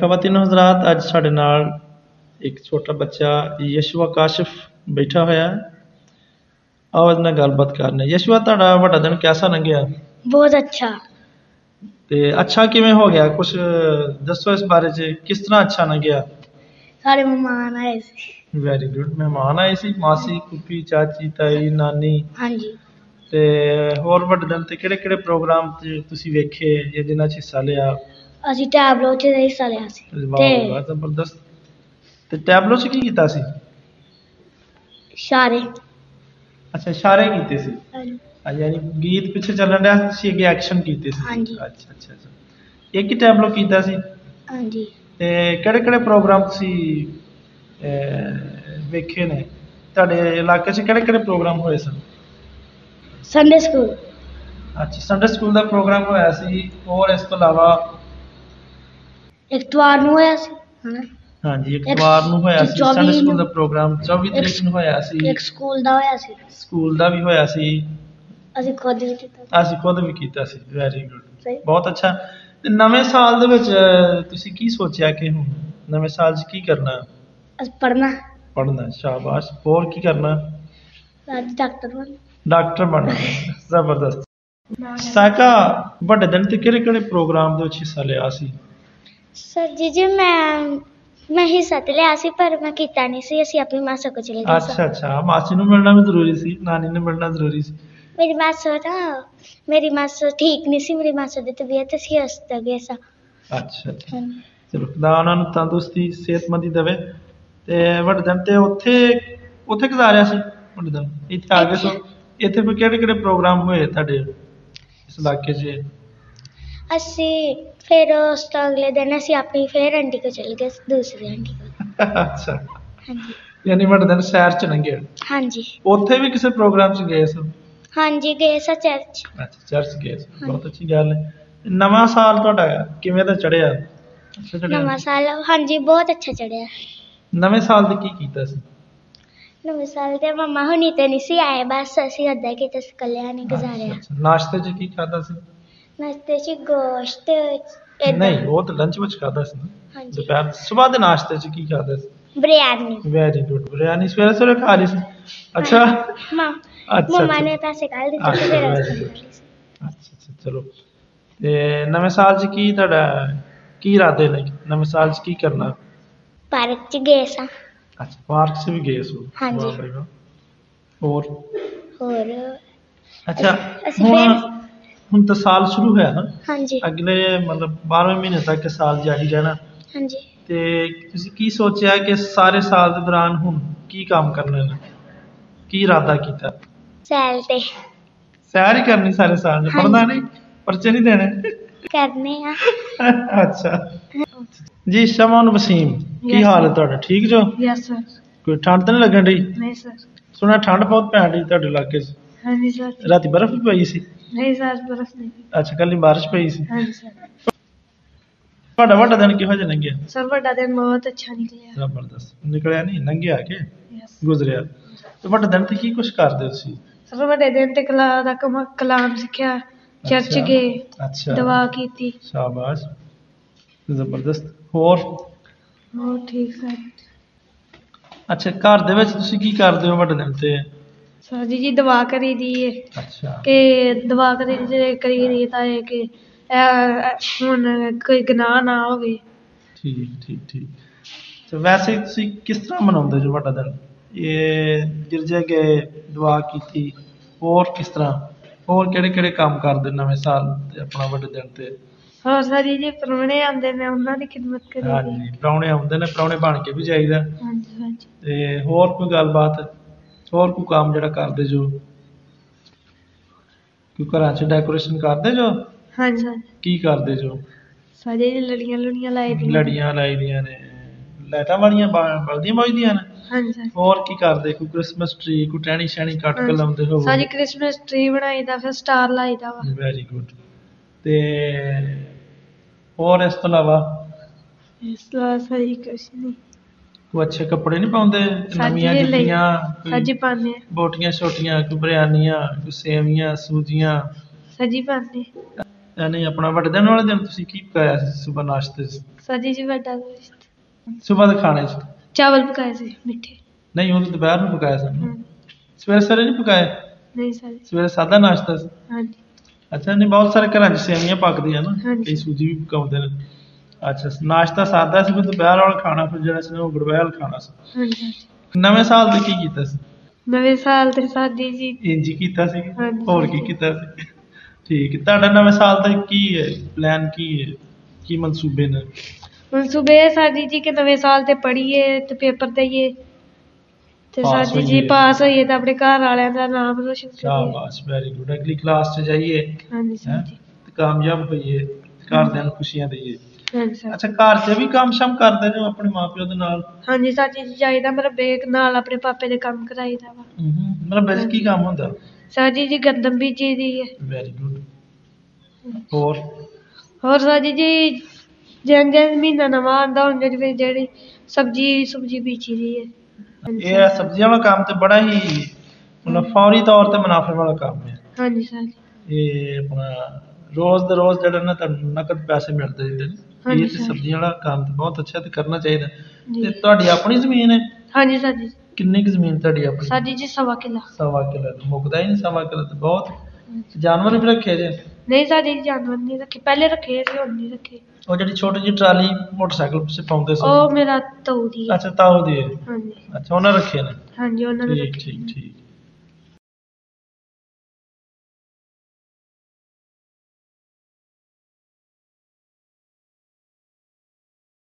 ਖਵਾਤੀਨ ਹਜ਼ਰਾਤ ਅੱਜ ਸਾਡੇ ਨਾਲ ਇੱਕ ਛੋਟਾ ਬੱਚਾ ਯਸ਼ਵਾ ਕਾਸ਼ਿਫ ਬੈਠਾ ਹੋਇਆ ਹੈ। ਆਓ ਇਹਦੇ ਨਾਲ ਗੱਲਬਾਤ ਕਰਨੇ। ਯਸ਼ਵਾ ਤੁਹਾਡਾ ਵੱਡਾ ਦਿਨ ਕਿਹਦਾ ਲੰਘਿਆ? ਬਹੁਤ ਅੱਛਾ। ਤੇ ਅੱਛਾ ਕਿਵੇਂ ਹੋ ਗਿਆ? ਕੁਝ ਦੱਸੋ ਇਸ ਬਾਰੇ 'ਚ ਕਿਸ ਤਰ੍ਹਾਂ ਅੱਛਾ ਲੰਘਿਆ? ਸਾਰੇ ਮਹਿਮਾਨ ਆਏ ਸੀ। ਵੈਰੀ ਗੁੱਡ ਮਹਿਮਾਨ ਆਏ ਸੀ ਮਾਸੀ ਕੁੱਪੀ ਚਾਚੀ ਤਾਈ ਨਾਨੀ। ਹਾਂਜੀ। ਤੇ ਹੋਰ ਵੱਡੇ ਦਿਨ ਤੇ ਕਿਹੜੇ ਕਿਹੜੇ ਪ੍ਰੋਗਰਾਮ ਤੇ ਤੁਸੀਂ ਵੇਖੇ ਜਾਂ ਜਿਨ੍ਹਾਂ 'ਚ ਹਿੱਸਾ ਲਿਆ? ਅਸੀਂ ਟੈਬਲੋ 'ਚ ਹਿੱਸਾ ਲਿਆ ਸੀ। ਵਾਹ ਤੇ ਵਾਹ ਜ਼ਬਰਦਸਤ। ਤੇ ਟੈਬਲੋ 'ਚ ਕੀ ਕੀਤਾ ਸੀ? ਇਸ਼ਾਰੇ। ਅੱਛਾ ਇਸ਼ਾਰੇ ਕੀਤੇ ਸੀ। ਹਾਂਜੀ। ਹਾਂ ਯਾਨੀ ਗੀਤ ਪਿੱਛੇ ਚੱਲਣ ਡਿਆ ਸੀ ਅੱਗੇ ਐਕਸ਼ਨ ਕੀਤੇ ਸੀ। ਹਾਂਜੀ। ਅੱਛਾ ਅੱਛਾ ਅੱਛਾ। ਇੱਕ ਹੀ ਟੈਬਲੋ ਕੀਤਾ ਸੀ? ਹਾਂਜੀ। ਤੇ ਕਿਹੜੇ ਕਿਹੜੇ ਪ੍ਰੋਗਰਾਮ ਤੁਸੀਂ ਅਹ, ਵੇਖੇ ਨੇ? ਤੁਹਾਡੇ ਇਲਾਕੇ 'ਚ ਕਿਹੜੇ ਕਿਹੜੇ ਪ੍ਰੋਗਰਾਮ ਹੋਏ ਸਨ? ਸੰਡੇ ਸਕੂਲ ਅੱਛਾ ਸੰਡੇ ਸਕੂਲ ਦਾ ਪ੍ਰੋਗਰਾਮ ਹੋਇਆ ਸੀ। ਹੋਰ ਇਸ ਤੋਂ ਇਲਾਵਾ ਇਤਵਾਰ ਨੂੰ ਹੋਇਆ ਸੀ ਹਨਾ? ਹਾਂਜੀ ਇੱਕ ਇੱਕ ਵਾਰ ਨੂੰ ਹੋਇਆ ਸੀ ਚੌਵੀ ਸੰਡੇ ਸਕੂਲ ਦਾ ਪ੍ਰੋਗਰਾਮ 24 ਇੱਕ ਤਰੀਕ ਨੂੰ ਹੋਇਆ ਸੀ। ਇੱਕ ਸਕੂਲ ਦਾ ਹੋਇਆ ਸੀ। ਸਕੂਲ ਦਾ ਵੀ ਹੋਇਆ ਸੀ। ਅਸੀਂ ਖੁਦ ਵੀ ਕੀਤਾ ਅਸੀਂ ਖੁਦ ਵੀ ਕੀਤਾ ਸੀ ਵੈਰੀ ਗੁੱਡ ਸਹੀ। ਬਹੁਤ ਅੱਛਾ। ਤੇ ਨਵੇਂ ਸਾਲ ਦੇ ਵਿੱਚ ਅਹ, ਤੁਸੀਂ ਕੀ ਸੋਚਿਆ ਕਿ ਹੁਣ ਨਵੇਂ ਸਾਲ 'ਚ ਕੀ ਕਰਨਾ? ਅਸੀਂ ਪੜ੍ਹਨਾ। ਪੜ੍ਹਨਾ ਸ਼ਾਬਾਸ਼। ਹੋਰ ਕੀ ਕਰਨਾ? ਅੱਜ ਡਾਕਟਰ ਬਣ। ਡਾਕਟਰ ਬਣਨਾ। ਜ਼ਬਰਦਸਤ। ਸਾਕਾ ਵੱਡੇ ਦਿਨ ਤੇ ਕਿਹੜੇ ਕਿਹੜੇ ਪ੍ਰੋਗਰਾਮ ਦੇ ਵਿੱਚ ਹਿੱਸਾ ਲਿਆ ਸੀ? ਸਰ ਜੀ ਜੀ ਮੈਂ ਮੈਂ ਹਿੱਸਾ ਤੇ ਲਿਆ ਸੀ ਪਰ ਮੈਂ ਕੀਤਾ ਨਹੀਂ ਸੀ ਅਸੀਂ ਆਪਣੀ ਮਾਸਾ ਕੋ ਚਲੇ ਗਏ ਅੱਛਾ ਅੱਛਾ। ਮਾਸੀ ਨੂੰ ਮਿਲਣਾ ਵੀ ਜ਼ਰੂਰੀ ਸੀ ਨਾਨੀ ਨੂੰ ਮਿਲਣਾ ਜ਼ਰੂਰੀ ਸੀ। ਮੇਰੀ ਮਾਸਾ ਨਾ ਮੇਰੀ ਮਾਸਾ ਠੀਕ ਨਹੀਂ ਸੀ ਮੇਰੀ ਮਾਸਾ ਦੀ ਤਬੀਅਤ ਸੀ ਹਸਪਤਾਲ ਗਏ ਸਾਂ। ਅੱਛਾ ਅੱਛਾ। ਚਲੋ ਖੁਦਾ ਉਹਨਾਂ ਨੂੰ ਤੰਦਰੁਸਤੀ ਸਿਹਤਮੰਦੀ ਦੇਵੇ। ਤੇ ਵੱਡੇ ਦਿਨ ਤੇ ਉੱਥੇ ਉੱਥੇ ਗੁਜ਼ਾਰਿਆ ਸੀ ਵੱਡੇ ਦਿਨ? ਇੱਥੇ ਆ ਗਏ ਸੋ ਇੱਥੇ ਫਿਰ ਕਿਹੜੇ ਕਿਹੜੇ ਪ੍ਰੋਗਰਾਮ ਹੋਏ ਤੁਹਾਡੇ ਇਸ ਇਲਾਕੇ 'ਚ? ਅਸੀਂ ਫਿਰ ਉਸ ਤੋਂ ਅਗਲੇ ਦਿਨ ਅਸੀਂ ਆਪਣੀ ਫਿਰ ਆਂਟੀ ਕੋ ਚਲੇ ਗਏ ਦੂਸਰੀ ਆਂਟੀ ਕੋ ਅੱਛਾ। ਹਾਂਜੀ। ਯਾਨੀ ਵੱਡੇ ਦਿਨ ਸ਼ਹਿਰ 'ਚ ਲੰਘੇ। ਹਾਂਜੀ। ਉੱਥੇ ਵੀ ਕਿਸੇ ਪ੍ਰੋਗਰਾਮ 'ਚ ਗਏ ਸੋ? ਹਾਂਜੀ ਗਏ ਸਾਂ ਚਰਚ। ਅੱਛਾ ਚਰਚ ਗਏ ਸੀ। ਬਹੁਤ ਅੱਛੀ ਗੱਲ ਹੈ। ਨਵਾਂ ਸਾਲ ਤੁਹਾਡਾ ਕਿਵੇਂ ਦਾ ਚੜਿਆ ਅੱਛਾ ਚੜਿਆ ਨਵਾਂ ਸਾਲ ਹਾਂਜੀ ਬਹੁਤ ਅੱਛਾ ਚੜਿਆ ਨਵੇਂ ਸਾਲ ਦੇ ਕੀ ਕੀਤਾ ਸੀ? ਨਵੇਂ ਸਾਲ ਤੇ ਮਮਾ ਹੁਣੀ ਤੇ ਨਹੀਂ ਸੀ ਆਏ ਬਸ ਅਸੀਂ ਅੱਧਾ ਕਿ ਤਸ ਕੱਲਿਆਂ ਨੇ ਗੁਜ਼ਾਰਿਆ। ਅੱਛਾ, ਅੱਛਾ। ਨਾਸ਼ਤੇ 'ਚ ਕੀ ਖਾਦਾ ਸੀ? ਨਾਸ਼ਤੇ 'ਚ ਗੋਸ਼ਤ ਏਦਾਂ। ਨਹੀਂ ਉਹ ਤਾਂ ਲੰਚ ਵਿੱਚ ਖਾਦਾ ਸੀ ਨਾ। ਹਾਂਜੀ। ਦੁਪਹਿਰ ਸਵੇਰ ਦੇ ਨਾਸ਼ਤੇ 'ਚ ਕੀ ਖਾਦਾ ਸੀ? ਬਿਰਿਆਨੀ। Very good biryani. ਸਵੇਰੇ ਸਵੇਰੇ ਖਾ ਲਈ ਸੀ। ਅੱਛਾ। ਮਾਂ ਅੱਛਾ ਮਮਾ ਅੱਛਾ ਨੇ ਪੈਸੇ ਕੱਢ ਦਿੱਤੇ ਅੱਛਾ, ਤੇ ਫਿਰ very ਅਸੀਂ good. ਅੱਛਾ ਅੱਛਾ ਚਲੋ। ਤੇ ਨਵੇਂ ਸਾਲ 'ਚ ਕੀ ਤੁਹਾਡਾ ਕੀ ਇਰਾਦੇ ਨੇ? ਨਵੇਂ ਸਾਲ 'ਚ ਕੀ ਕਰਨਾ? ਪਾਰਕ 'ਚ ਗਏ ਸਾਂ। ਅੱਛਾ ਪਾਰਕ 'ਚ ਵੀ ਗਏ ਸੋ। ਹਾਂਜੀ। ਵਾਹ ਬਈ ਵਾਹ। ਹੋਰ? ਹੋਰ? ਅੱਛਾ ਅਸੀਂ ਹੁਣ ਫਿਰ- ਹੁਣ ਤਾਂ ਸਾਲ ਸ਼ੁਰੂ ਹੋਇਆ ਨਾ? ਹਾਂਜੀ। ਅਗਲੇ ਮਤਲਬ 12ਵੇਂ ਮਹੀਨੇ ਤੱਕ ਸਾਲ ਜਾਰੀ ਰਹਿਣਾ। ਹਾਂਜੀ। ਤੇ ਤੁਸੀਂ ਕੀ ਸੋਚਿਆ ਕਿ ਸਾਰੇ ਸਾਲ ਦੇ ਦੌਰਾਨ ਹੁਣ ਕੀ ਕੰਮ ਕਰਨੇ ਨੇ? ਕੀ ਇਰਾਦਾ ਕੀਤਾ? ਸੈਲ ਤੇ। ਸੈਰ ਹੀ ਕਰਨੀ ਸਾਰੇ ਸਾਲ ਹਾਂਜੀ। ਪੜ੍ਹਨਾ ਨਹੀਂ? ਪਰਚੇ ਨਹੀਂ ਦੇਣੇ? ਕਰਨੇ ਆ। ਅੱਛਾ। ਜੀ ਸ਼ਮਨ ਵਸੀਮ ਕੀ Yes, ਹਾਲ ਹੈ ਤੁਹਾਡਾ? ਠੀਕ ਜੋ? ਯੈਸ ਸਰ ਕੋਈ ਠੰਡ ਤਾਂ ਨਹੀਂ ਲੱਗਣ ਰਹੀ ਨਹੀਂ ਸਰ ਸੁਣਿਆ ਠੰਡ ਬਹੁਤ ਪੈਣ ਰਹੀ ਤੁਹਾਡੇ ਇਲਾਕੇ 'ਚ। ਹਾਂਜੀ ਸਰ ਰਾਤੀ ਬਰਫ਼ ਵੀ ਪਈ ਸੀ ਨਹੀਂ ਸਰ ਬਰਫ ਨਹੀਂ ਅੱਛਾ ਕੱਲੀ ਬਾਰਿਸ਼ ਪਈ ਸੀ ਹਾਂਜੀ ਸਰ ਤੁਹਾਡਾ ਵੱਡਾ ਦਿਨ ਕਿਹੋ ਜਿਹਾ ਲੰਘਿਆ ਸਰ ਵੱਡਾ ਦਿਨ ਬਹੁਤ ਅੱਛਾ ਨਿਕਲਿਆ ਜ਼ਬਰਦਸਤ ਨਿਕਲਿਆ ਨਹੀਂ ਲੰਘਿਆ ਕਿ ਯੈਸ ਗੁਜ਼ਰਿਆ ਤੇ ਵੱਡੇ ਦਿਨ ਤੇ ਕੀ ਕੁਝ ਕਰਦੇ ਹੋ ਤੁਸੀਂ ਸਰ ਵੱਡੇ ਦਿਨ ਤੇ ਕਲਾ ਦਾ ਕਮ- ਕਲਾਮ ਸਿੱਖਿਆ ਚਰਚ ਅੱਛਾ। ਗਏ ਅੱਛਾ ਦੁਆ ਕੀਤੀ ਸ਼ਾਬਾਸ਼ ਜ਼ਬਰਦਸਤ ਹੋਰ ਹੋਰ ਠੀਕ ਸਰ ਅੱਛਾ ਘਰ ਦੇ ਵਿੱਚ ਤੁਸੀਂ ਕੀ ਕਰਦੇ ਹੋ ਵੱਡੇ ਦਿਨ ਤੇ ਜੀ ਦੁਆ ਕਰੀ ਦੀ ਏ। ਅੱਛਾ। ਕਿ ਦੁਆ ਕਰੀ ਜੇ ਕਰੀ ਦੀ ਤਾਂ ਇਹ ਕਿ ਇਹ ਹੁਣ ਕੋਈ ਗੁਨਾਹ ਨਾ ਹੋਵੇ। ਠੀਕ ਠੀਕ ਠੀਕ। ਤੇ ਵੈਸੇ ਤੁਸੀਂ ਕਿਸ ਤਰ੍ਹਾਂ ਮਨਾਉਂਦੇ ਜੋ ਵੱਡਾ ਦਿਨ? ਇਹ ਗਿਰਜੇ ਗਏ ਦੁਆ ਕੀਤੀ ਹੋਰ ਕਿਸ ਤਰ੍ਹਾਂ? ਹੋਰ ਕਿਹੜੇ ਕਿਹੜੇ ਕੰਮ ਕਰਦੇ ਨਵੇਂ ਸਾਲ ਤੇ ਆਪਣਾ ਵੱਡੇ ਦਿਨ ਤੇ? ਹੋਰ ਸਰ ਜੀ ਪ੍ਰਾਹੁਣੇ ਆਉਂਦੇ ਨੇ ਉਹਨਾਂ ਦੀ ਖਿਦਮਤ ਕਰੀ ਹਾਂਜੀ ਪ੍ਰਾਹੁਣੇ ਆਉਂਦੇ ਨੇ ਪ੍ਰਾਹੁਣੇ ਬਣ ਕੇ ਵੀ ਜਾਈਦਾ। ਹਾਂਜੀ ਹਾਂਜੀ। ਤੇ ਹੋਰ ਕੋਈ ਗੱਲਬਾਤ? ਹੋਰ ਕੋਈ ਕੰਮ ਜਿਹੜਾ ਕਰਦੇ ਜੋ? ਕੋਈ ਘਰਾਂ 'ਚ ਡੈਕੋਰੇਸ਼ਨ ਕਰਦੇ ਜੋ? ਹਾਂਜੀ। ਹਾਂਜੀ ਕੀ ਕਰਦੇ ਜੋ? ਸਾਰੇ ਲੜੀਆਂ ਲੁੜੀਆਂ ਲਾਈ ਦੀਆਂ। ਲੜੀਆਂ ਲਾਈ ਦੀਆਂ ਨੇ। ਲਾਈਟਾਂ ਵਾਲੀਆਂ ਬ- ਬਲਦੀਆਂ ਬੁਝਦੀਆਂ ਨੇ? ਹਾਂਜੀ। ਹਾਂਜੀ ਹੋਰ ਕੀ ਕਰਦੇ? ਕੋਈ ਕ੍ਰਿਸਮਸ ਟ੍ਰੀ ਕੋਈ ਟਹਿਣੀ ਸ਼ਹਿਣੀ ਕੱਟ ਕੇ ਹਾਂਜੀ। ਲਾਉਂਦੇ ਹੋ ਸਾਡੀ ਕ੍ਰਿਸਮਸ ਟ੍ਰੀ ਬਣਾਈਦਾ ਫਿਰ ਸਟਾਰ ਲਾਈਦਾ ਵਾ। ਵੈਰੀ ਗੁੱਡ ਤੇ ਹੋਰ ਇਸ ਤੋਂ ਇਲਾਵਾ? ਇਸ ਤੋਂ ਸਾਡੀ ਕੁਛ ਨਹੀਂ ਕੋਈ ਅੱਛੇ ਕੱਪੜੇ ਨਹੀਂ ਪਾਉਂਦੇ? ਨਵੀਆਂ। ਜੁੱਤੀਆਂ ਸੱਜੀ ਪਾਉਂਦੇ ਬੋਟੀਆਂ ਛੋਟੀਆਂ ਕੋਈ ਬਿਰਿਆਨੀਆਂ ਕੋਈ ਸੇਵੀਆਂ ਸੂਜੀਆਂ? ਸੱਜੀ ਪਾਉਂਦੇ। ਇਹ ਨਹੀਂ ਆਪਣਾ ਵੱਡੇ ਦਿਨ ਵਾਲੇ ਦਿਨ ਤੁਸੀਂ ਕੀ ਪਕਾਇਆ ਸੀ ਸਵੇਰ ਨਾਸ਼ਤੇ 'ਚ? ਸਾਜੀ ਜੀ ਵੱਡਾ ਗੋਸ਼ਤ ਸਵੇਰ ਦੇ ਖਾਣੇ 'ਚ? ਚਾਵਲ ਪਕਾਏ ਸੀ ਮਿੱਠੇ। ਨਹੀਂ ਉਹ ਤਾਂ ਦੁਪਹਿਰ ਨੂੰ ਪਕਾਇਆ ਸੀ। ਹਾਂ। ਸਵੇਰੇ ਸਵੇਰੇ ਨਹੀਂ ਪਕਾਇਆ ਨਹੀਂ ਸਾਜੀ ਸਵੇਰੇ ਸਾਦਾ ਨਾਸ਼ਤਾ ਸੀ? ਹਾਂਜੀ। ਅੱਛਾ ਨਹੀਂ ਬਹੁਤ ਸਾਰੇ ਘਰਾਂ 'ਚ ਸੇਵੀਆਂ ਪੱਕਦੀਆਂ ਨਾ। ਹਾਂਜੀ। ਕਈ ਸੂਜੀ ਵੀ ਪਕਾਉਂਦੇ ਨੇ। ਅੱਛਾ ਨਾਸ਼ਤਾ ਸਾਦਾ ਸੀ ਫਿਰ ਦੁਪਹਿਰ ਵਾਲਾ ਖਾਣਾ ਫਿਰ ਜਿਹੜਾ ਸੀ ਨਾ ਉਹ ਗੜਬਹਿ ਵਾਲਾ ਖਾਣਾ ਸੀ। ਹਾਂਜੀ। ਨਵੇਂ ਸਾਲ ਤੇ ਕੀ ਕੀਤਾ ਸੀ? ਨਵੇਂ ਸਾਲ ਤੇ ਸਾਜੀ ਜੀ। ਇੰਜ ਹੀ ਕੀਤਾ ਸੀ? ਹਾਂਜੀ। ਹੋਰ ਕੀ ਕੀਤਾ ਸੀ? ਠੀਕ ਹੈ ਤੁਹਾਡਾ ਨਵੇਂ ਸਾਲ ਦਾ ਕੀ ਹੈ? ਪਲਾਨ ਕੀ ਹੈ? ਕੀ ਮਨਸੂਬੇ ਨੇ? ਹੁਣ ਸਵੇਰ ਸਾਜੀ ਜੀ ਕਿ ਨਵੇਂ ਸਾਲ ਤੇ ਪੜ੍ਹੀਏ ਤੇ ਪੇਪਰ ਦਈਏ। ਤੇ ਪਾਸ ਸਾਜੀ ਜੀ ਹੋਈਏ। ਪਾਸ ਹੋਈਏ ਤਾਂ ਆਪਣੇ ਘਰ ਵਾਲਿਆਂ ਦਾ ਨਾਮ ਰੋਸ਼ਨ ਕਰੀਏ। ਸ਼ਾਬਾਸ਼ ਵੈਰੀ ਗੁੱਡ ਅਗਲੀ ਕਲਾਸ 'ਚ ਜਾਈਏ। ਹਾਂਜੀ ਹੈਂ, ਸਾਜੀ ਤੇ ਕਾਮਯਾਬ ਹੋਈਏ ਘਰਦਿਆਂ ਨੂੰ ਖੁਸ਼ੀਆਂ ਦਈਏ। ਹਾਂਜੀ ਸਾਜੀ ਅੱਛਾ ਘਰ 'ਚ ਵੀ ਕੰਮ ਸ਼ਮ ਕਰਦੇ ਜੋ ਆਪਣੇ ਮਾਪਿਓ ਦੇ ਨਾਲ? ਹਾਂਜੀ ਸਾਜੀ ਜੀ ਜਾਈਦਾ ਮੇਰਾ ਬੇਕ ਨਾਲ ਆਪਣੇ ਪਾਪੇ ਦੇ ਕੰਮ ਕਰਾਈਦਾ ਵਾ। ਹੂੰ ਮਤਲਬ ਵੈਸੇ ਕੀ ਕੰਮ ਹੁੰਦਾ? ਸਾਜੀ ਜੀ ਗੰਦਮ ਬੀਜੀ ਦੀ ਹੈ। ਵੈਰੀ ਗੁੱਡ ਹੋਰ? ਹੋਰ ਸਾਜੀ ਜੀ ਜਿੰਨ ਜਿੰਨ ਮਹੀਨਾ ਨਵਾਂ ਆਉਂਦਾ ਹੁੰਦਾ ਜਿਵੇਂ ਜਿਹੜੀ ਸਬਜੀ ਸੁਬਜੀ ਬੀਜੀ ਦੀ ਹੈ। ਹਾਂਜੀ ਇਹ ਸਬਜ਼ੀਆਂ ਵਾਲਾ ਕੰਮ ਤੇ ਬੜਾ ਹੀ ਮਤਲਬ ਫੌਰੀ ਤੌਰ ਤੇ ਮੁਨਾਫੇ ਵਾਲਾ ਕੰਮ ਹੈ। ਹਾਂਜੀ ਸਾਜੀ ਇਹ ਆਪਣਾ ਰੋਜ਼ ਦੇ ਰੋਜ਼ ਜਿਹੜਾ ਨਾ ਤੁਹਾਨੂੰ ਨਕਦ ਪੈਸੇ ਮਿਲਦੇ ਰਹਿੰਦੇ ਨੇ। ਇਹ ਤੇ ਸਰ। ਸਬਜ਼ੀਆਂ ਵਾਲਾ ਕੰਮ ਤੇ ਬਹੁਤ ਅੱਛਾ ਤੇ ਕਰਨਾ ਚਾਹੀਦਾ। ਜੀ। ਤੇ ਤੁਹਾਡੀ ਆਪਣੀ ਜ਼ਮੀਨ ਹੈ? ਹਾਂਜੀ ਸਾਜੀ ਕਿੰਨੀ ਕੁ ਜ਼ਮੀਨ ਤੁਹਾਡੀ ਆਪਣੀ? ਸਾਜੀ ਜੀ ਸਵਾ ਕਿੱਲਾ। ਸਵਾ ਕਿੱਲਾ ਮੁੱਕਦਾ ਹੀ ਨਹੀਂ ਸਵਾ ਕਿੱਲਾ ਤੇ ਬਹੁਤ। ਜਾਨਵਰ ਵੀ ਰੱਖੇ ਜੇ? ਨਹੀਂ ਜੀ ਜਾਨਵਰ ਨਹੀਂ ਰੱਖੇ। ਪਹਿਲੇ ਰੱਖੇ ਸੀ ਹੁਣ ਨਹੀਂ ਰੱਖੇ। ਉਹ ਜਿਹੜੀ ਛੋਟੀ ਜਿਹੀ ਟਰਾਲੀ ਮੋਟਰਸਾਈਕਲ ਪਿੱਛੇ ਪਾਉਂਦੇ ਸੀ? ਉਹ ਮੇਰਾ ਤਾਊ ਦੀ ਹੈ। ਅੱਛਾ ਤਾਓ ਦੀ ਹੈ। ਹਾਂਜੀ। ਅੱਛਾ ਉਹਨਾਂ ਰੱਖੇ ਨੇ? ਹਾਂਜੀ ਉਹਨਾਂ ਨੇ ਠੀਕ ਰੱਖੇ ਠੀਕ ਠੀਕ।